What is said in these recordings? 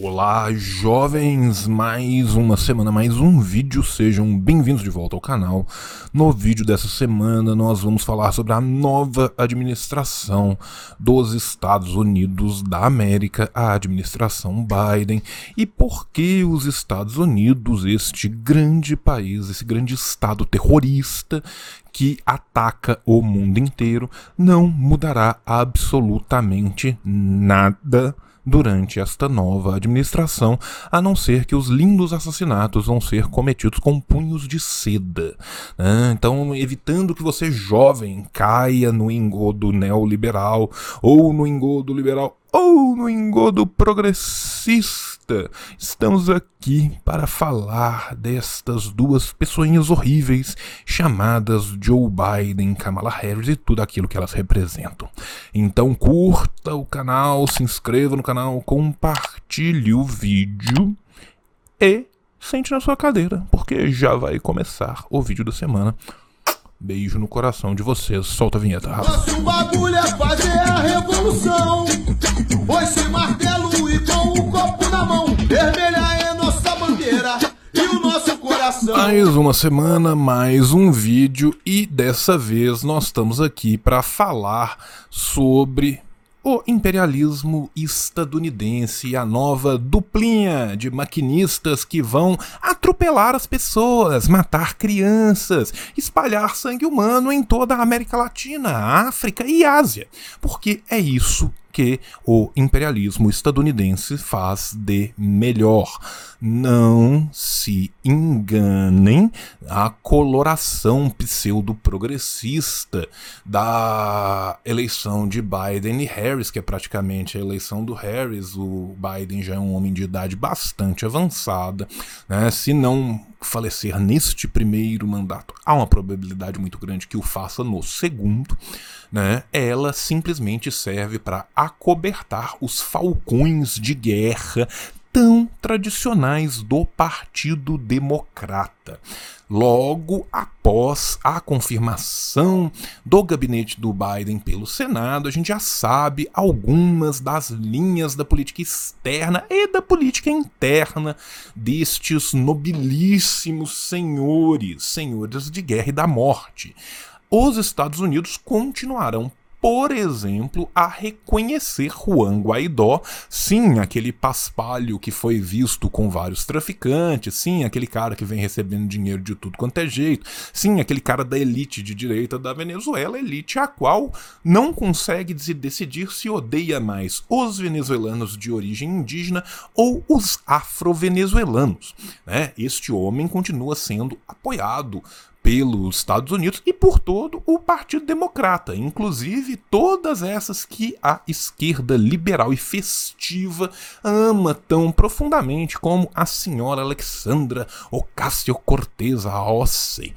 Olá, jovens! Mais uma semana, mais um vídeo. Sejam bem-vindos de volta ao canal. No vídeo dessa semana, nós vamos falar sobre a nova administração dos Estados Unidos da América, a administração Biden, e por que os Estados Unidos, este grande país, esse grande estado terrorista que ataca o mundo inteiro, não mudará absolutamente nada durante esta nova administração, a não ser que os lindos assassinatos vão ser cometidos com punhos de seda. Né? Então, evitando que você, jovem, caia no engodo neoliberal ou no engodo liberal ou no engodo progressista, estamos aqui para falar destas duas pessoinhas horríveis chamadas Joe Biden, Kamala Harris e tudo aquilo que elas representam. Então curta o canal, se inscreva no canal, compartilhe o vídeo e sente na sua cadeira, porque já vai começar o vídeo da semana. Beijo no coração de vocês. Solta a vinheta, Rafa. Nosso bagulho é fazer a revolução. Foi martelo e com o copo na mão. Vermelha é nossa bandeira e o nosso coração. Mais uma semana, mais um vídeo e dessa vez nós estamos aqui para falar sobre o imperialismo estadunidense e a nova duplinha de maquinistas que vão atropelar as pessoas, matar crianças, espalhar sangue humano em toda a América Latina, África e Ásia. Porque é isso que o imperialismo estadunidense faz de melhor. Não se enganem, a coloração pseudo-progressista da eleição de Biden e Harris, que é praticamente a eleição do Harris, o Biden já é um homem de idade bastante avançada, né? se não falecer neste primeiro mandato, há uma probabilidade muito grande que o faça no segundo, né? Ela simplesmente serve para acobertar os falcões de guerra tão tradicionais do Partido Democrata. Logo após a confirmação do gabinete do Biden pelo Senado, a gente já sabe algumas das linhas da política externa e da política interna destes nobilíssimos senhores, senhores de guerra e da morte. Os Estados Unidos continuarão por exemplo, a reconhecer Juan Guaidó, sim, aquele paspalho que foi visto com vários traficantes, sim, aquele cara que vem recebendo dinheiro de tudo quanto é jeito, sim, aquele cara da elite de direita da Venezuela, elite a qual não consegue decidir se odeia mais os venezuelanos de origem indígena ou os afro-venezuelanos. Né? Este homem continua sendo apoiado pelos Estados Unidos e por todo o Partido Democrata, inclusive todas essas que a esquerda liberal e festiva ama tão profundamente, como a senhora Alexandra Ocasio-Cortez Rossi.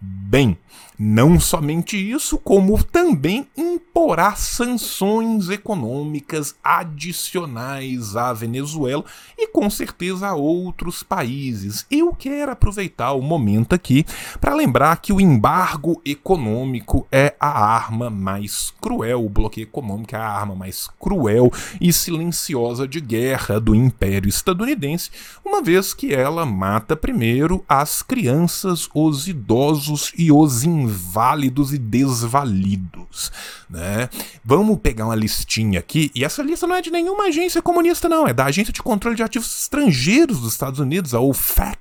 Bem, não somente isso, como também imporá sanções econômicas adicionais à Venezuela e com certeza a outros países. Eu quero aproveitar o momento aqui para lembrar que o embargo econômico é a arma mais cruel, o bloqueio econômico é a arma mais cruel e silenciosa de guerra do Império Estadunidense, uma vez que ela mata primeiro as crianças, os idosos e os inválidos e desvalidos, né? Vamos pegar uma listinha aqui, e essa lista não é de nenhuma agência comunista não, é da Agência de Controle de Ativos Estrangeiros dos Estados Unidos, a OFAC,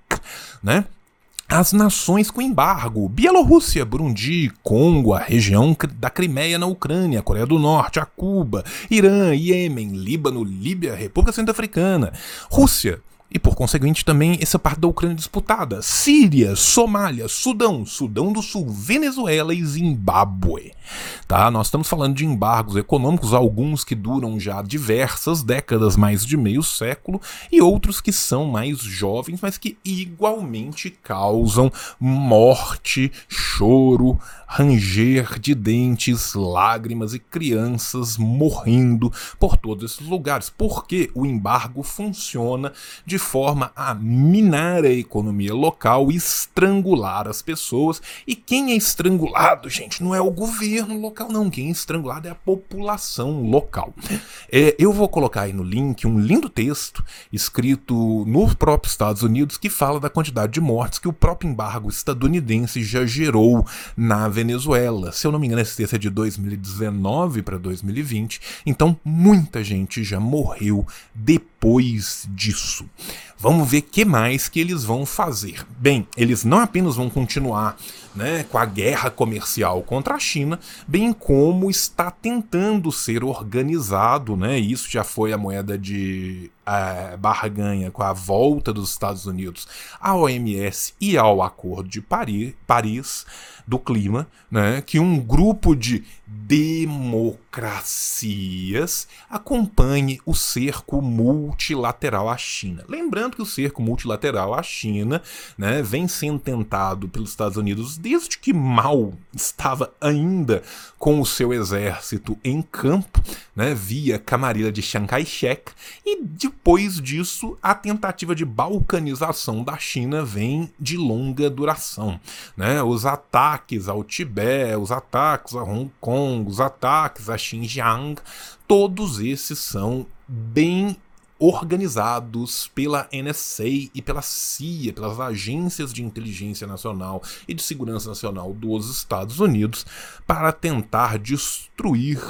né? As nações com embargo: Bielorrússia, Burundi, Congo, a região da Crimeia na Ucrânia, Coreia do Norte, a Cuba, Irã, Iêmen, Líbano, Líbia, República Centro-Africana, Rússia, e por conseguinte também essa parte da Ucrânia disputada. Síria, Somália, Sudão, Sudão do Sul, Venezuela e Zimbábue. Tá? Nós estamos falando de embargos econômicos, alguns que duram já diversas décadas, mais de meio século, e outros que são mais jovens, mas que igualmente causam morte, choro, ranger de dentes, lágrimas e crianças morrendo por todos esses lugares. Porque o embargo funciona de forma a minar a economia local, estrangular as pessoas. E quem é estrangulado, gente, não é o governo local, não. Quem é estrangulado é a população local. É, eu vou colocar aí no link um lindo texto escrito no próprio Estados Unidos que fala da quantidade de mortes que o próprio embargo estadunidense já gerou na Venezuela. Se eu não me engano, esse texto é de 2019 para 2020. Então, muita gente já morreu depois disso. Vamos ver que mais que eles vão fazer. Bem, eles não apenas vão continuar né, com a guerra comercial contra a China, bem como está tentando ser organizado, né, isso já foi a moeda de é, barganha com a volta dos Estados Unidos à OMS e ao Acordo de Paris, Paris do Clima, né, que um grupo de democracias acompanhe o cerco multilateral à China. Lembrando que o cerco multilateral à China né, vem sendo tentado pelos Estados Unidos desde que Mao estava ainda com o seu exército em campo, né, via Camarilla de Chiang Kai-shek, e depois disso a tentativa de balcanização da China vem de longa duração. Né, os ataques ao Tibete, os ataques a Hong Kong, os ataques a Xinjiang, todos esses são bem organizados pela NSA e pela CIA, pelas agências de inteligência nacional e de segurança nacional dos Estados Unidos, para tentar destruir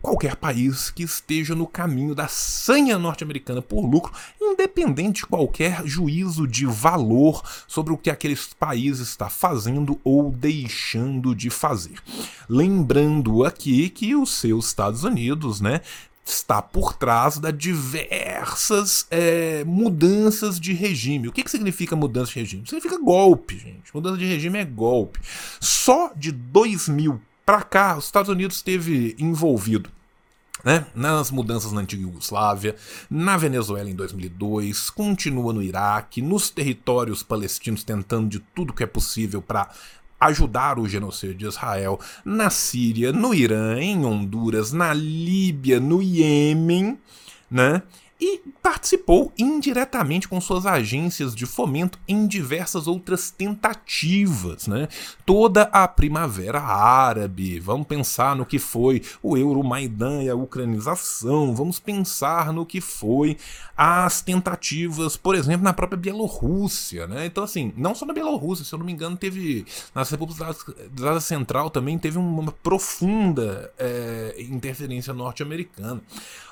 qualquer país que esteja no caminho da sanha norte-americana por lucro, independente de qualquer juízo de valor sobre o que aquele país está fazendo ou deixando de fazer. Lembrando aqui que os seus Estados Unidos, né, está por trás das diversas é, mudanças de regime. O que, que significa mudança de regime? Significa golpe, gente. Mudança de regime é golpe. Só de 2000 para cá, os Estados Unidos esteve envolvido né, nas mudanças na antiga Iugoslávia, na Venezuela em 2002, continua no Iraque, nos territórios palestinos tentando de tudo que é possível para ajudar o genocídio de Israel, na Síria, no Irã, em Honduras, na Líbia, no Iêmen, né? E participou indiretamente com suas agências de fomento em diversas outras tentativas, né? Toda a primavera árabe, vamos pensar no que foi o Euromaidan e a ucranização, vamos pensar no que foi as tentativas, por exemplo, na própria Bielorrússia, né? Então assim, não só na Bielorrússia, se eu não me engano, teve nas repúblicas da Ásia Central também teve uma profunda é, interferência norte-americana.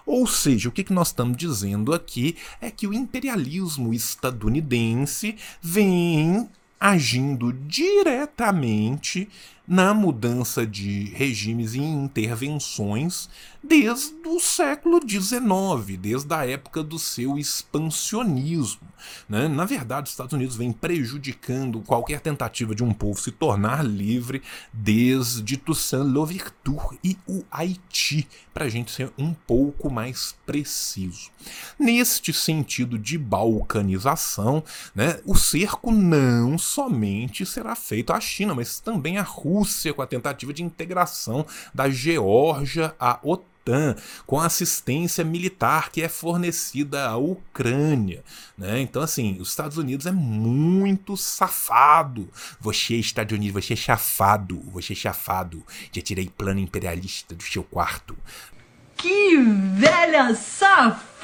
Ou seja, o que, que nós estamos dizendo aqui é que o imperialismo estadunidense vem agindo diretamente na mudança de regimes e intervenções desde o século XIX, desde a época do seu expansionismo. Né? Na verdade, os Estados Unidos vem prejudicando qualquer tentativa de um povo se tornar livre desde Toussaint Louverture e o Haiti, para a gente ser um pouco mais preciso. Neste sentido de balcanização, né, o cerco não somente será feito à China, mas também à Rússia Rússia com a tentativa de integração da Geórgia à OTAN, com a assistência militar que é fornecida à Ucrânia. Né? Então, assim, os Estados Unidos é muito safado. Você, Estados Unidos, você é chafado, você é chafado. Já tirei plano imperialista do seu quarto. Que velha safada!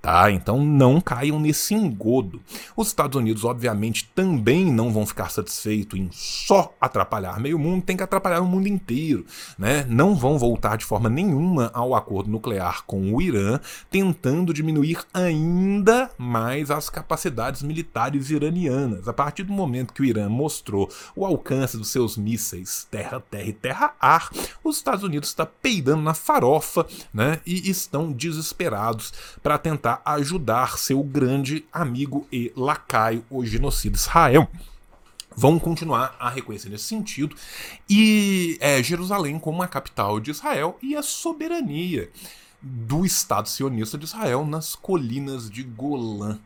Tá, então não caiam nesse engodo. Os Estados Unidos, obviamente, também não vão ficar satisfeitos em só atrapalhar meio mundo, tem que atrapalhar o mundo inteiro, né? Não vão voltar de forma nenhuma ao acordo nuclear com o Irã, tentando diminuir ainda mais as capacidades militares iranianas. A partir do momento que o Irã mostrou o alcance dos seus mísseis terra-terra e terra-ar, os Estados Unidos está peidando na farofa né, e estão desesperados para tentar ajudar seu grande amigo e lacaio, o genocida Israel vão continuar a reconhecer nesse sentido e é, Jerusalém como a capital de Israel e a soberania do Estado sionista de Israel nas colinas de Golã.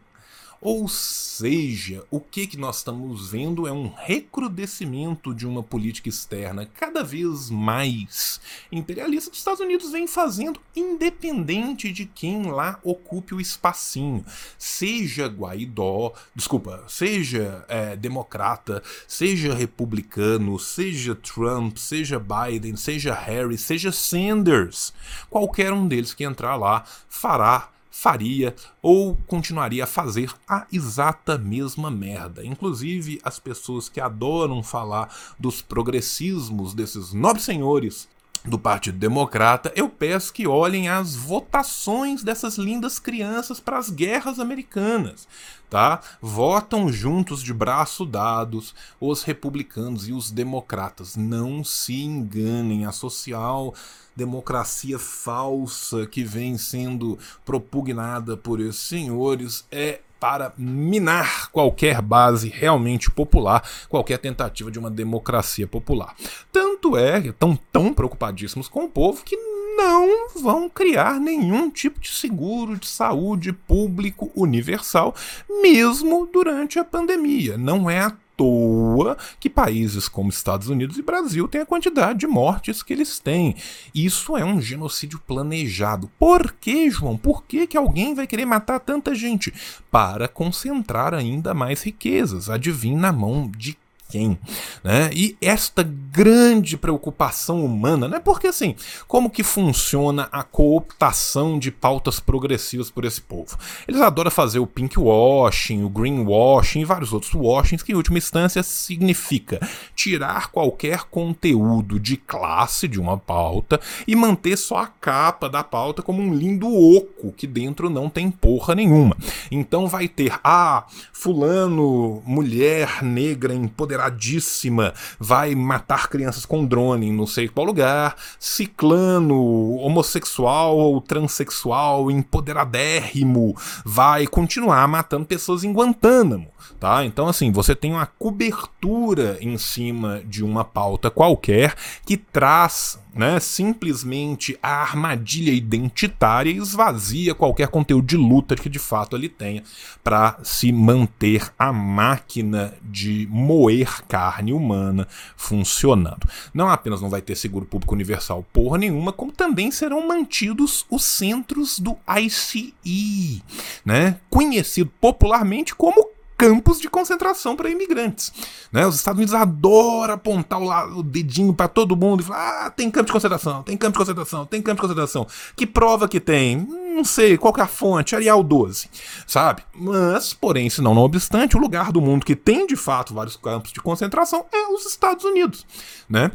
Ou seja, o que, que nós estamos vendo é um recrudescimento de uma política externa cada vez mais imperialista que os Estados Unidos vem fazendo, independente de quem lá ocupe o espacinho. Seja Guaidó, desculpa, seja é, democrata, seja republicano, seja Trump, seja Biden, seja Harris, seja Sanders. Qualquer um deles que entrar lá fará faria ou continuaria a fazer a exata mesma merda. Inclusive, as pessoas que adoram falar dos progressismos desses nobres senhores do Partido Democrata, eu peço que olhem as votações dessas lindas crianças para as guerras americanas, tá? Votam juntos de braço dados os republicanos e os democratas. Não se enganem, a social democracia falsa que vem sendo propugnada por esses senhores é para minar qualquer base realmente popular, qualquer tentativa de uma democracia popular. Tanto é que estão tão preocupadíssimos com o povo que não vão criar nenhum tipo de seguro de saúde público universal, mesmo durante a pandemia. Não é à toa que países como Estados Unidos e Brasil têm a quantidade de mortes que eles têm. Isso é um genocídio planejado. Por que, João? Por que, que alguém vai querer matar tanta gente? Para concentrar ainda mais riquezas. Adivinha na mão de quem. Né? E esta grande preocupação humana, né? porque assim, como que funciona a cooptação de pautas progressivas por esse povo? Eles adoram fazer o pink washing, o green washing e vários outros washings, que em última instância significa tirar qualquer conteúdo de classe de uma pauta e manter só a capa da pauta como um lindo oco que dentro não tem porra nenhuma. Então vai ter, ah, fulano, mulher negra empoderada empoderadíssima vai matar crianças com drone em não sei qual lugar, ciclano, homossexual ou transexual, empoderadérrimo, vai continuar matando pessoas em Guantánamo. Tá? Então, assim, você tem uma cobertura em cima de uma pauta qualquer que traz né, simplesmente a armadilha identitária esvazia qualquer conteúdo de luta que de fato ele tenha para se manter a máquina de moer carne humana funcionando. Não apenas não vai ter seguro público universal porra nenhuma, como também serão mantidos os centros do ICE, né, conhecido popularmente como campos de concentração para imigrantes. Né? Os Estados Unidos adoram apontar o, o dedinho para todo mundo e falar: ah, tem campo de concentração, tem campo de concentração, tem campo de concentração. Que prova que tem? Não sei, qual é a fonte? Arial 12, sabe? Mas, porém, se não, não obstante, o lugar do mundo que tem de fato vários campos de concentração é os Estados Unidos, né?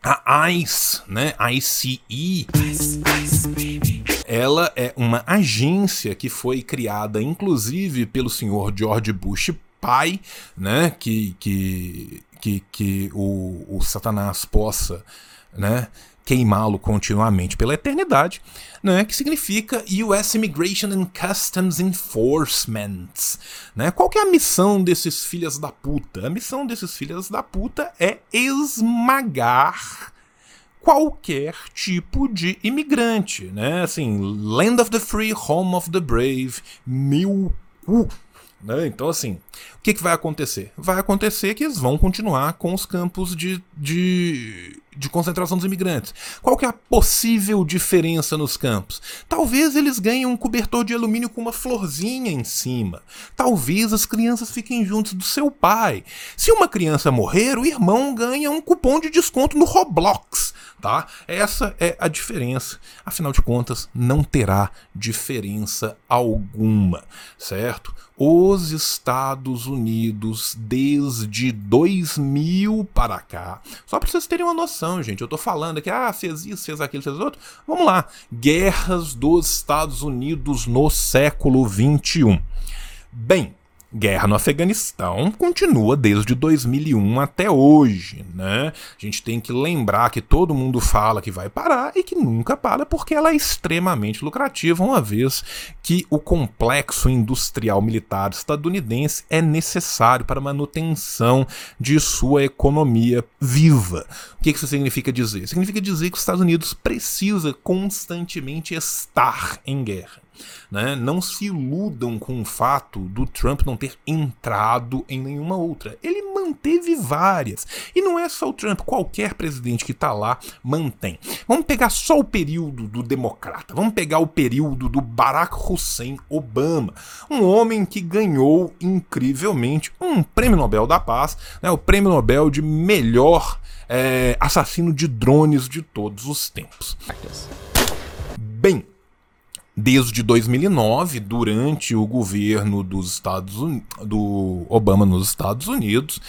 A ICE, né? Ice, ice, ela é uma agência que foi criada, inclusive, pelo senhor George Bush pai, né? Que, que, que, que o, o Satanás possa, né? queimá-lo continuamente pela eternidade, né, que significa US Immigration and Customs Enforcement. Né? Qual que é a missão desses filhas da puta? A missão desses filhas da puta é esmagar qualquer tipo de imigrante, né? Assim, Land of the Free, Home of the Brave, mil cu. Né? Então, assim, o que, que vai acontecer? Vai acontecer que eles vão continuar com os campos de, de, de concentração dos imigrantes. Qual que é a possível diferença nos campos? Talvez eles ganhem um cobertor de alumínio com uma florzinha em cima. Talvez as crianças fiquem juntos do seu pai. Se uma criança morrer, o irmão ganha um cupom de desconto no Roblox tá? Essa é a diferença. Afinal de contas, não terá diferença alguma, certo? Os Estados Unidos, desde 2000 para cá, só para vocês terem uma noção, gente, eu tô falando aqui, ah, fez isso, fez aquilo, fez outro. Vamos lá. Guerras dos Estados Unidos no século 21. Bem, Guerra no Afeganistão continua desde 2001 até hoje, né? A gente tem que lembrar que todo mundo fala que vai parar e que nunca para porque ela é extremamente lucrativa, uma vez que o complexo industrial militar estadunidense é necessário para a manutenção de sua economia viva. O que isso significa dizer? Significa dizer que os Estados Unidos precisa constantemente estar em guerra. Né? Não se iludam com o fato do Trump não ter entrado em nenhuma outra. Ele manteve várias. E não é só o Trump, qualquer presidente que está lá mantém. Vamos pegar só o período do democrata. Vamos pegar o período do Barack Hussein Obama, um homem que ganhou incrivelmente um prêmio Nobel da Paz, né, o prêmio Nobel de melhor é, assassino de drones de todos os tempos. Bem, desde 2009, durante o governo dos Estados Unidos, do Obama nos Estados Unidos,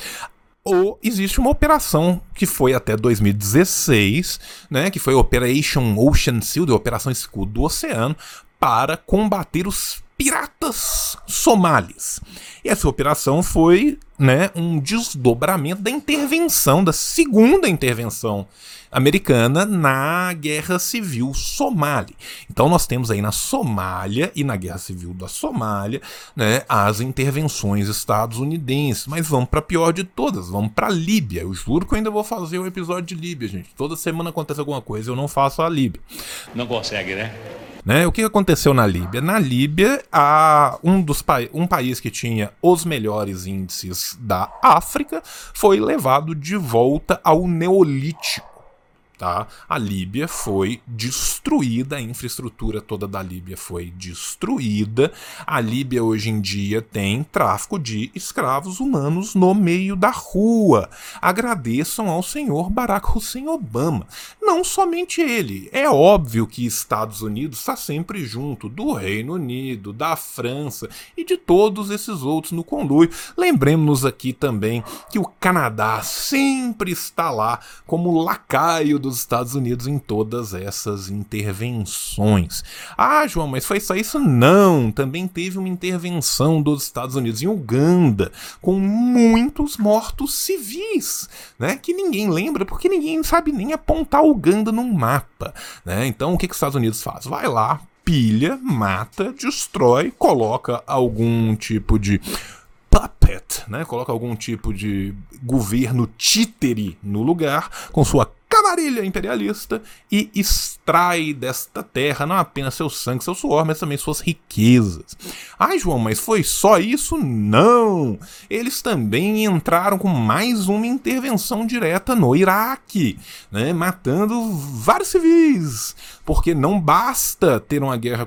ou existe uma operação que foi até 2016, né, que foi Operation Ocean Shield, Operação Escudo do Oceano, para combater os piratas somalis. E essa operação foi né, um desdobramento da intervenção, da segunda intervenção americana na Guerra Civil Somali. Então nós temos aí na Somália e na Guerra Civil da Somália né, as intervenções estadunidenses. Mas vamos para a pior de todas, vamos para a Líbia. Eu juro que eu ainda vou fazer um episódio de Líbia, gente. Toda semana acontece alguma coisa, eu não faço a Líbia. Não consegue, né? Né? O que aconteceu na Líbia? Na Líbia, um, dos pa um país que tinha os melhores índices da África foi levado de volta ao Neolítico. Tá? A Líbia foi destruída, a infraestrutura toda da Líbia foi destruída. A Líbia hoje em dia tem tráfico de escravos humanos no meio da rua. Agradeçam ao senhor Barack Hussein Obama. Não somente ele. É óbvio que Estados Unidos está sempre junto do Reino Unido, da França e de todos esses outros no conluio. Lembremos-nos aqui também que o Canadá sempre está lá como lacaio do dos Estados Unidos em todas essas intervenções. Ah, João, mas foi só isso? Não! Também teve uma intervenção dos Estados Unidos em Uganda, com muitos mortos civis, né? Que ninguém lembra, porque ninguém sabe nem apontar Uganda num mapa. Né? Então, o que, que os Estados Unidos faz? Vai lá, pilha, mata, destrói, coloca algum tipo de puppet, né? Coloca algum tipo de governo títere no lugar com sua camarilha imperialista e extrai desta terra não apenas seu sangue, seu suor, mas também suas riquezas. Ai, João, mas foi só isso? Não! Eles também entraram com mais uma intervenção direta no Iraque, né, matando vários civis, porque não basta ter uma guerra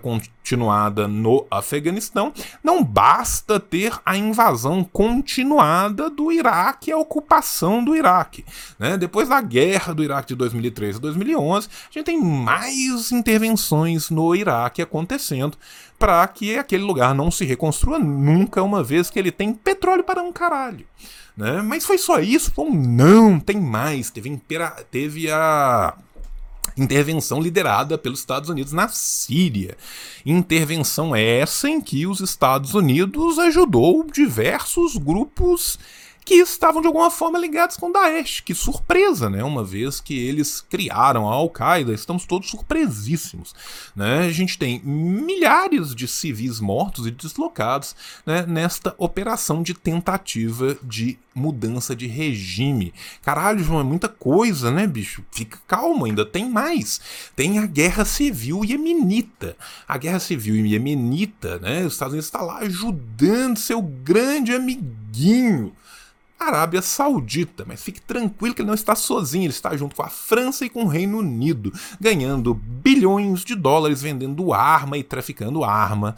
continuada no Afeganistão, não basta ter a invasão continuada do Iraque, a ocupação do Iraque. Né? Depois da guerra do Iraque de 2013 a 2011, a gente tem mais intervenções no Iraque acontecendo para que aquele lugar não se reconstrua nunca, uma vez que ele tem petróleo para um caralho. Né? Mas foi só isso? Bom, não, tem mais. Teve, impera teve a intervenção liderada pelos Estados Unidos na Síria. Intervenção essa em que os Estados Unidos ajudou diversos grupos que estavam de alguma forma ligados com Daesh. Que surpresa, né? Uma vez que eles criaram a Al-Qaeda, estamos todos surpresíssimos. Né? A gente tem milhares de civis mortos e deslocados né, nesta operação de tentativa de mudança de regime. Caralho, João, é muita coisa, né, bicho? Fica calmo, ainda tem mais. Tem a guerra civil iemenita. A guerra civil iemenita, né? Os Estados Unidos está lá ajudando seu grande amiguinho Arábia Saudita, mas fique tranquilo que ele não está sozinho, ele está junto com a França e com o Reino Unido, ganhando bilhões de dólares vendendo arma e traficando arma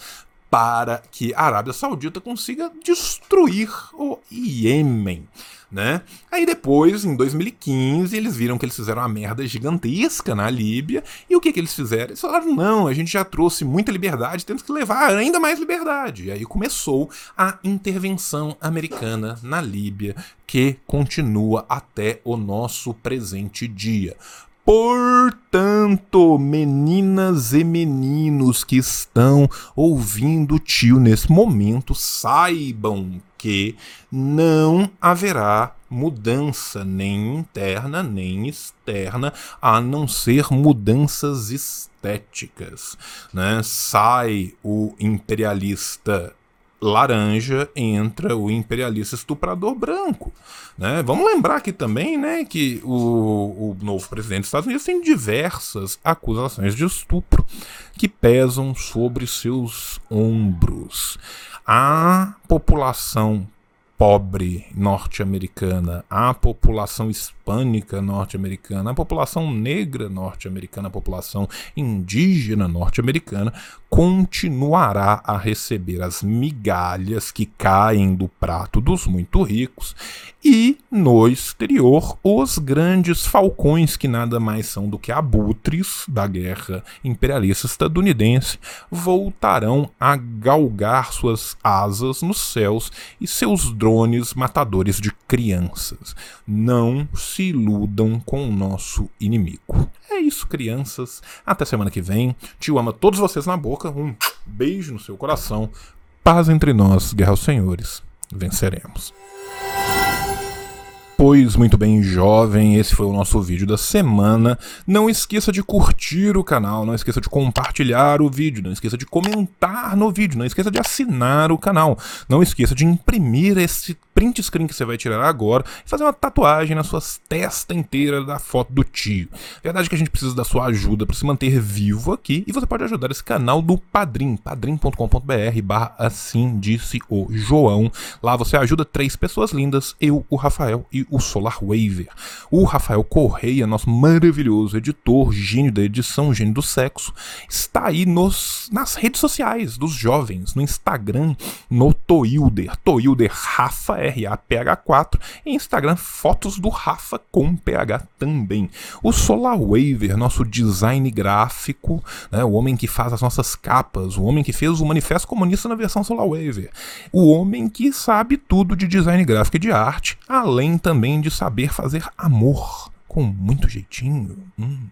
para que a Arábia Saudita consiga destruir o Iêmen. Né? Aí depois, em 2015, eles viram que eles fizeram uma merda gigantesca na Líbia. E o que, que eles fizeram? Eles falaram: não, a gente já trouxe muita liberdade, temos que levar ainda mais liberdade. E aí começou a intervenção americana na Líbia, que continua até o nosso presente dia. Portanto, meninas e meninos que estão ouvindo o tio nesse momento, saibam que não haverá mudança nem interna nem externa, a não ser mudanças estéticas. Né? Sai o imperialista laranja entra o imperialista estuprador branco. Né? Vamos lembrar aqui também né, que o, o novo presidente dos Estados Unidos tem diversas acusações de estupro que pesam sobre seus ombros. A população pobre norte-americana, a população hispânica norte-americana, a população negra norte-americana, a população indígena norte-americana continuará a receber as migalhas que caem do prato dos muito ricos e no exterior os grandes falcões que nada mais são do que abutres da guerra imperialista estadunidense voltarão a galgar suas asas nos céus e seus drones matadores de crianças. Não iludam com o nosso inimigo. É isso, crianças. Até semana que vem. Tio ama todos vocês na boca. Um beijo no seu coração. Paz entre nós, guerra aos senhores. Venceremos. Pois muito bem, jovem, esse foi o nosso vídeo da semana. Não esqueça de curtir o canal, não esqueça de compartilhar o vídeo, não esqueça de comentar no vídeo, não esqueça de assinar o canal, não esqueça de imprimir esse print screen que você vai tirar agora e fazer uma tatuagem na sua testa inteira da foto do tio. Verdade que a gente precisa da sua ajuda para se manter vivo aqui e você pode ajudar esse canal do Padrim, padrim.com.br assim disse o João. Lá você ajuda três pessoas lindas, eu, o Rafael e o Solar Waver. O Rafael Correia, nosso maravilhoso editor, gênio da edição, gênio do sexo, está aí nos, nas redes sociais dos jovens, no Instagram, no Toilder, Toilder Rafael RAPH4 e Instagram fotos do Rafa com PH também. O Solar Waver, nosso design gráfico, né, o homem que faz as nossas capas, o homem que fez o Manifesto Comunista na versão Solar Waver, o homem que sabe tudo de design gráfico e de arte, além também de saber fazer amor com muito jeitinho. Hum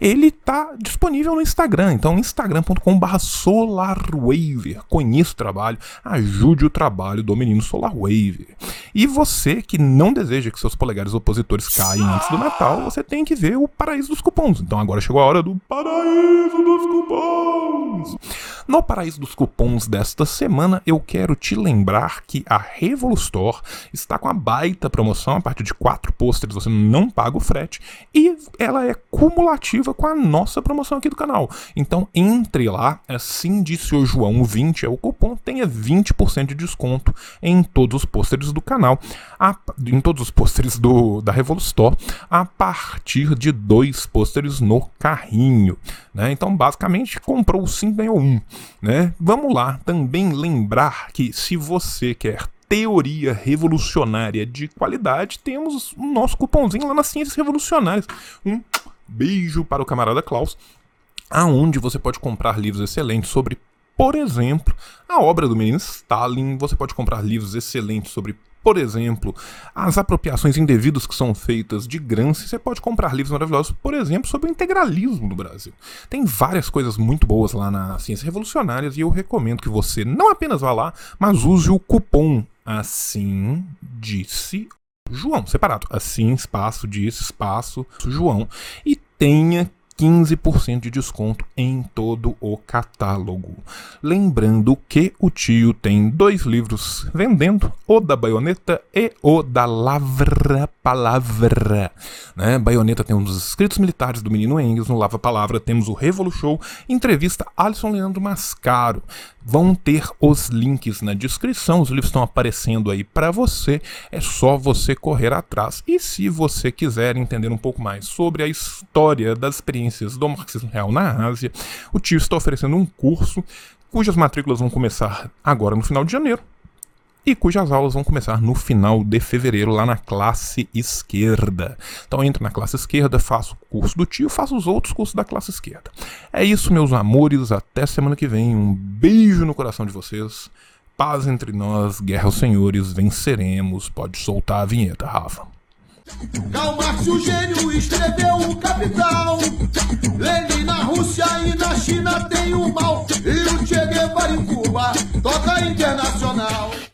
ele está disponível no Instagram. Então, instagram.com.br SolarWaver. Conheça o trabalho, ajude o trabalho do menino SolarWaver. E você que não deseja que seus polegares opositores caiam antes do Natal, você tem que ver o Paraíso dos Cupons. Então, agora chegou a hora do Paraíso dos Cupons. No Paraíso dos Cupons desta semana, eu quero te lembrar que a Revolustore está com a baita promoção. A partir de quatro pôsteres você não paga o frete. E ela é cumulativa com a nossa promoção aqui do canal. Então entre lá, assim disse o João 20 é o cupom, tenha 20% de desconto em todos os pôsteres do canal, a, em todos os pôsteres da Revolustore, a partir de dois pôsteres no carrinho. Né? Então, basicamente, comprou 5, ganhou um. Né? Vamos lá, também lembrar que se você quer teoria revolucionária de qualidade, temos o nosso cupomzinho lá nas Ciências Revolucionárias. Um beijo para o camarada Klaus, aonde você pode comprar livros excelentes sobre, por exemplo, a obra do menino Stalin, você pode comprar livros excelentes sobre por exemplo, as apropriações indevidas que são feitas de Gramsci, você pode comprar livros maravilhosos, por exemplo, sobre o integralismo no Brasil. Tem várias coisas muito boas lá na Ciências Revolucionárias e eu recomendo que você não apenas vá lá, mas use o cupom Assim Disse João, separado. Assim, espaço, disse, espaço, João. E tenha 15% de desconto em todo o catálogo. Lembrando que o tio tem dois livros vendendo, o da baioneta e o da Lavra Palavra. Né? Baioneta tem um dos escritos militares do menino Engels, no Lava Palavra temos o Revolu Show, entrevista Alisson Leandro Mascaro. Vão ter os links na descrição, os livros estão aparecendo aí para você, é só você correr atrás. E se você quiser entender um pouco mais sobre a história das experiências do marxismo real na Ásia, o tio está oferecendo um curso cujas matrículas vão começar agora no final de janeiro e cujas aulas vão começar no final de fevereiro lá na classe esquerda. Então entra na classe esquerda, faça o curso do tio, faça os outros cursos da classe esquerda. É isso, meus amores, até semana que vem. Um beijo no coração de vocês. Paz entre nós, guerra aos senhores, venceremos. Pode soltar a vinheta, Rafa. O gênio, escreveu o Capital. Lenin na Rússia e na China tem o mal. E o Che Guevara em Cuba toca internacional.